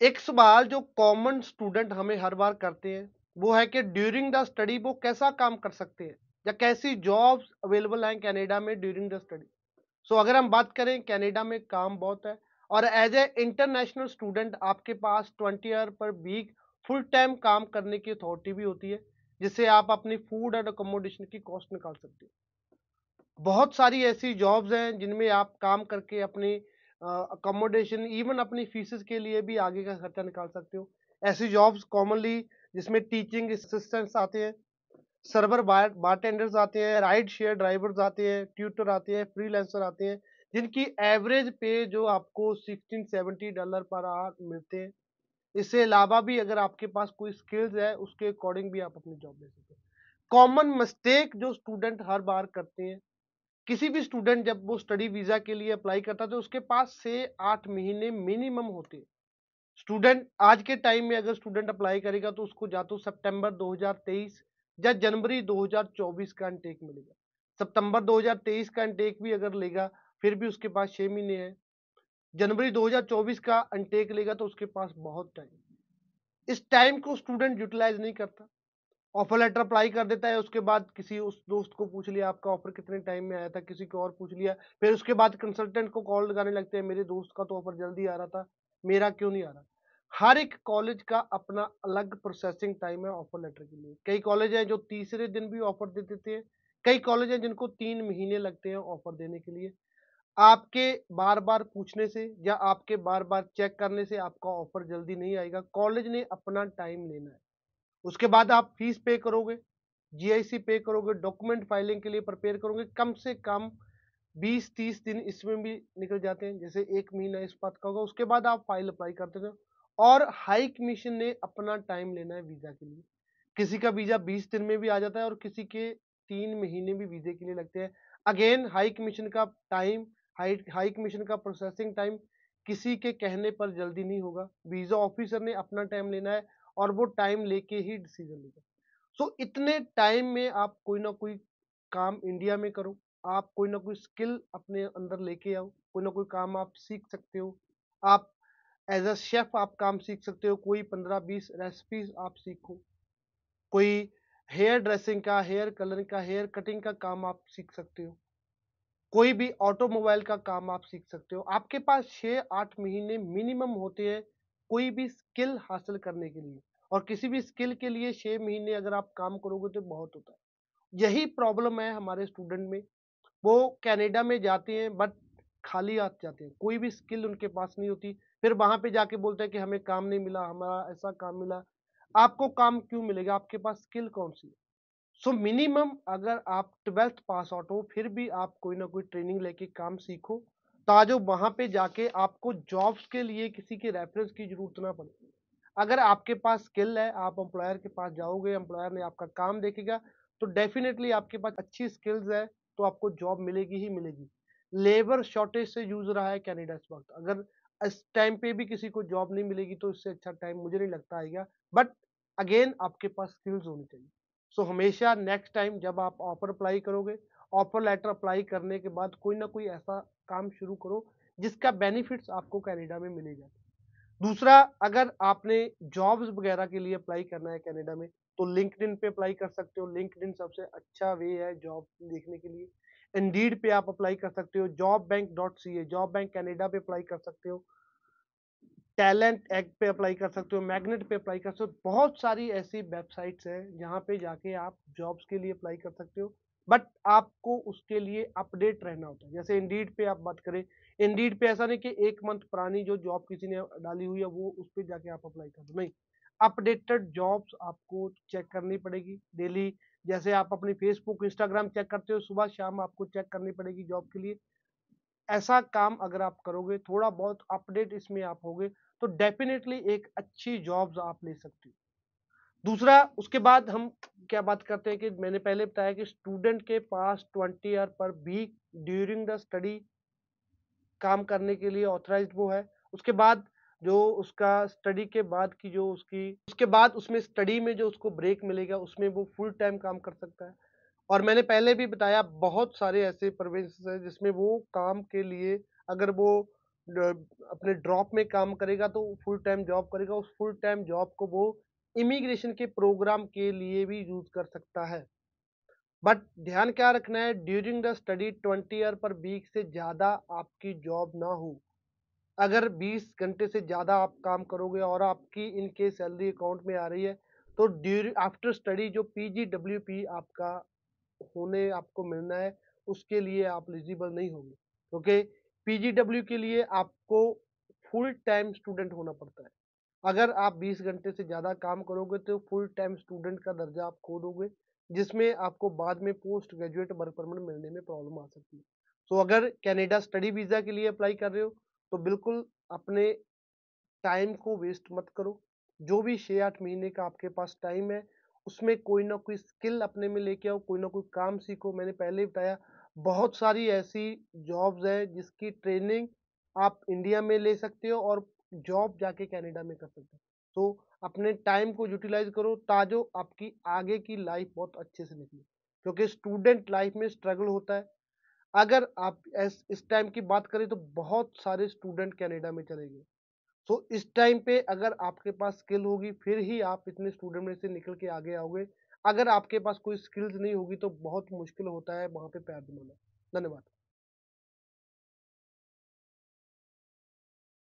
एक सवाल जो कॉमन स्टूडेंट हमें हर बार करते हैं, वो है कि ड्यूरिंग द स्टडी वो कैसा काम कर सकते हैं? या कैसी जॉब्स अवेलेबल हैं कनाडा में ड्यूरिंग द स्टडी सो अगर हम बात करें कनाडा में काम बहुत है और एज ए इंटरनेशनल स्टूडेंट आपके पास twenty hour per week full time काम करने की अथॉरिटी भी होती है, जिससे आप अपनी फ़ूड एंड अकोमोडेशन की कॉस्ट निकाल सकते हो। बहुत सारी ऐसी जॉब्स हैं जिनमें आप काम करके अपनी अकोमोडेशन इवन अपनी फीसेस के लिए भी आगे का खर्चा निकाल सकते हो। ऐसी जॉब्स कॉमनली जिसमें टीचिंग असिस्टेंट्स आते हैं सर्वर बार आते हैं राइड शेयर ड्राइवर्स आते हैं ट्यूटर आते हैं फ्रीलांसर आते हैं, जिनकी एवरेज पे जो आपको 16 70 डॉलर पर आवर मिलते हैं। इससे अलावा भी अगर आपके पास कोई स्किल्स है, उसके अकॉर्डिंग भी आप अपनी जॉब ले सकते हैं। कॉमन मिस्टेक जो स्टूडेंट हर बार करते हैं किसी भी स्टूडेंट जब वो स्टडी वीज़ा के लिए अप्लाई करता है तो उसके पास से आठ महीने मिनिमम होते हैं। स्टूडेंट आज के टाइम में अगर स्टूडेंट अप्लाई करेगा तो उसको या तो सितंबर 2023 या जनवरी 2024 का इंटेक मिलेगा। सितंबर 2023 का इंटेक भी अगर लेगा, फिर भी उसके पास छह महीने हैं। जनवरी 2024 का इंटेक लेगा तो उसके पास बहुत टाइम इस टाइम को स्टूडेंट यूटिलाइज नहीं करता। ऑफ़र लेटर अप्लाई कर देता है, उसके बाद किसी उस दोस्त को पूछ लिया, आपका ऑफ़र कितने टाइम में आया था, किसी को और पूछ लिया, फिर उसके बाद कंसल्टेंट को कॉल लगाने लगते हैं, मेरे दोस्त का तो ऑफ़र जल्दी आ रहा था, मेरा क्यों नहीं आ रहा? हर एक कॉलेज का अपना अलग प्रोसेसिंग टाइम है ऑफ़र लेटर के लिए। कई कॉलेज हैं जो तीसरे दिन भी ऑफ़र दे देते हैं, कई कॉलेज हैं जिनको तीन महीने लगते हैं ऑफ़र देने के लिए। आपके बार बार पूछने से या आपके बार बार चेक करने से आपका ऑफ़र जल्दी नहीं आएगा। कॉलेज ने अपना टाइम लेना है। उसके बाद आप फ़ीस पे करोगे जीआईसी पे करोगे, डॉक्यूमेंट फाइलिंग के लिए प्रिपेयर करोगे, कम से कम 20-30 दिन इसमें भी निकल जाते हैं, जैसे एक महीना इस बात का होगा, उसके बाद आप फ़ाइल अप्लाई करते हो और हाई कमीशन ने अपना टाइम लेना है वीज़ा के लिए। किसी का वीज़ा 20 दिन में भी आ जाता है और किसी के तीन महीने भी वीज़े के लिए लगते हैं। अगेन, हाई कमीशन का टाइम, हाई हाई कमीशन का प्रोसेसिंग टाइम किसी के कहने पर जल्दी नहीं होगा। वीज़ा ऑफिसर ने अपना टाइम लेना है और वो टाइम लेके ही डिसीज़न लेगा सो so, इतने टाइम में आप कोई ना कोई काम इंडिया में करो आप कोई ना कोई स्किल अपने अंदर लेके आओ कोई ना कोई काम आप सीख सकते हो। आप एज अ शेफ आप काम सीख सकते हो कोई पंद्रह बीस रेसिपीज़ आप सीखो। कोई हेयर ड्रेसिंग का हेयर कलरिंग का हेयर कटिंग का काम आप सीख सकते हो। कोई भी ऑटोमोबाइल का काम आप सीख सकते हो। आपके पास छः आठ महीने मिनिमम होते हैं कोई भी स्किल हासिल करने के लिए और किसी भी स्किल के लिए छः महीने अगर आप काम करोगे तो बहुत होता है। यही प्रॉब्लम है हमारे स्टूडेंट में। वो कनाडा में जाते हैं बट खाली हाथ जाते हैं। कोई भी स्किल उनके पास नहीं होती। फिर वहाँ पे जाके बोलते हैं कि हमें काम नहीं मिला, हमारा ऐसा काम मिला। आपको काम क्यों मिलेगा? आपके पास स्किल कौन सी है? सो मिनिमम अगर आप ट्वेल्थ पास आउट हो, फिर भी आप कोई ना कोई ट्रेनिंग लेके काम सीखो। ताजो वहाँ पे जाके आपको जॉब्स के लिए किसी के रेफरेंस की ज़रूरत ना पड़े। अगर आपके पास स्किल है आप एम्प्लॉयर के पास जाओगे एम्प्लॉयर ने आपका काम देखेगा तो डेफिनेटली आपके पास अच्छी स्किल्स है तो आपको जॉब मिलेगी ही मिलेगी। लेबर शॉर्टेज से यूज़ रहा है कैनेडा इस वक्त। अगर इस टाइम पे भी किसी को जॉब नहीं मिलेगी तो इससे अच्छा टाइम मुझे नहीं लगता आएगा। बट अगेन आपके पास स्किल्स होनी चाहिए। सो so, हमेशा नेक्स्ट टाइम जब आप ऑफ़र अप्लाई करोगे ऑफ़र लेटर अप्लाई करने के बाद कोई ना कोई ऐसा काम शुरू करो, जिसका बेनिफिट्स आपको कनाडा में मिलेगा दूसरा, अगर आपने जॉब्स वगैरह के लिए अप्लाई करना है कनाडा में तो लिंकडिन पे अप्लाई कर सकते हो। लिंकडिन सबसे अच्छा वे है जॉब देखने के लिए। इंडीड पे आप अप्लाई कर सकते हो। Job bank dot C A job bank Canada पे अप्लाई कर सकते हो। टैलेंट एक्ट पे अप्लाई कर सकते हो। मैग्नेट पे अप्लाई कर सकते हो। बहुत सारी ऐसी वेबसाइट्स हैं, जहाँ पे जाके आप जॉब्स के लिए अप्लाई कर सकते हो। बट आपको उसके लिए अपडेट रहना होता है। जैसे इंडीड पे आप बात करें इंडीड पे ऐसा नहीं कि एक मंथ पुरानी जो जॉब किसी ने डाली हुई है, वो उस पर जाके आप अप्लाई कर दो। नहीं अपडेटेड जॉब्स आपको चेक करनी पड़ेगी डेली जैसे आप अपनी फेसबुक इंस्टाग्राम चेक करते हो, सुबह शाम आपको चेक करनी पड़ेगी जॉब के लिए। ऐसा काम अगर आप करोगे, थोड़ा बहुत अपडेट इसमें आप होगे तो डेफिनेटली एक अच्छी जॉब्स आप ले सकते हो। दूसरा, उसके बाद हम क्या बात करते हैं कि मैंने पहले बताया कि स्टूडेंट के पास twenty year per week during the study काम करने के लिए ऑथराइज वो है। उसके बाद जो उसका स्टडी के बाद की जो उसकी, उसके बाद उसमें स्टडी में जो उसको ब्रेक मिलेगा, उसमें वो फुल टाइम काम कर सकता है। और मैंने पहले भी बताया, बहुत सारे ऐसे प्रोविंस हैं जिसमें वो काम के लिए अगर वो अपने ड्रॉप में काम करेगा तो फुल टाइम जॉब करेगा, उस फुल टाइम जॉब को वो इमिग्रेशन के प्रोग्राम के लिए भी यूज़ कर सकता है। बट ध्यान क्या रखना है, during the study twenty year per week से ज़्यादा आपकी जॉब ना हो। अगर 20 घंटे से ज़्यादा आप काम करोगे और आपकी इनके सैलरी अकाउंट में आ रही है तो ड्यूरिंग आफ्टर स्टडी जो पी जी डब्ल्यू पी आपका होने आपको मिलना है, उसके लिए आप एलिजिबल नहीं होंगे। क्योंकि पी जी डब्ल्यू के लिए आपको फुल टाइम स्टूडेंट होना पड़ता है। अगर आप 20 घंटे से ज़्यादा काम करोगे तो फुल टाइम स्टूडेंट का दर्जा आप खो दोगे जिसमें आपको बाद में पोस्ट ग्रेजुएट वर्क परमिट मिलने में प्रॉब्लम आ सकती है। तो अगर कनाडा स्टडी वीज़ा के लिए अप्लाई कर रहे हो तो बिल्कुल अपने टाइम को वेस्ट मत करो। जो भी छः आठ महीने का आपके पास टाइम है, उसमें कोई ना कोई स्किल अपने में लेके आओ, कोई ना कोई काम सीखो। मैंने पहले बताया, बहुत सारी ऐसी जॉब्स है जिसकी ट्रेनिंग आप इंडिया में ले सकते हो और जॉब जाके कनाडा में कर सकते हो। तो अपने टाइम को यूटिलाइज करो ताजो आपकी आगे की लाइफ बहुत अच्छे से निकले। क्योंकि स्टूडेंट लाइफ में स्ट्रगल होता है। अगर आप इस टाइम की बात करें तो बहुत सारे स्टूडेंट कनाडा में चले गए। सो so, इस टाइम पे अगर आपके पास स्किल होगी फिर ही आप इतने स्टूडेंट में से निकल के आगे आओगे। अगर आपके पास कोई स्किल्स नहीं होगी तो बहुत मुश्किल होता है वहाँ पे पैर जमाना धन्यवाद।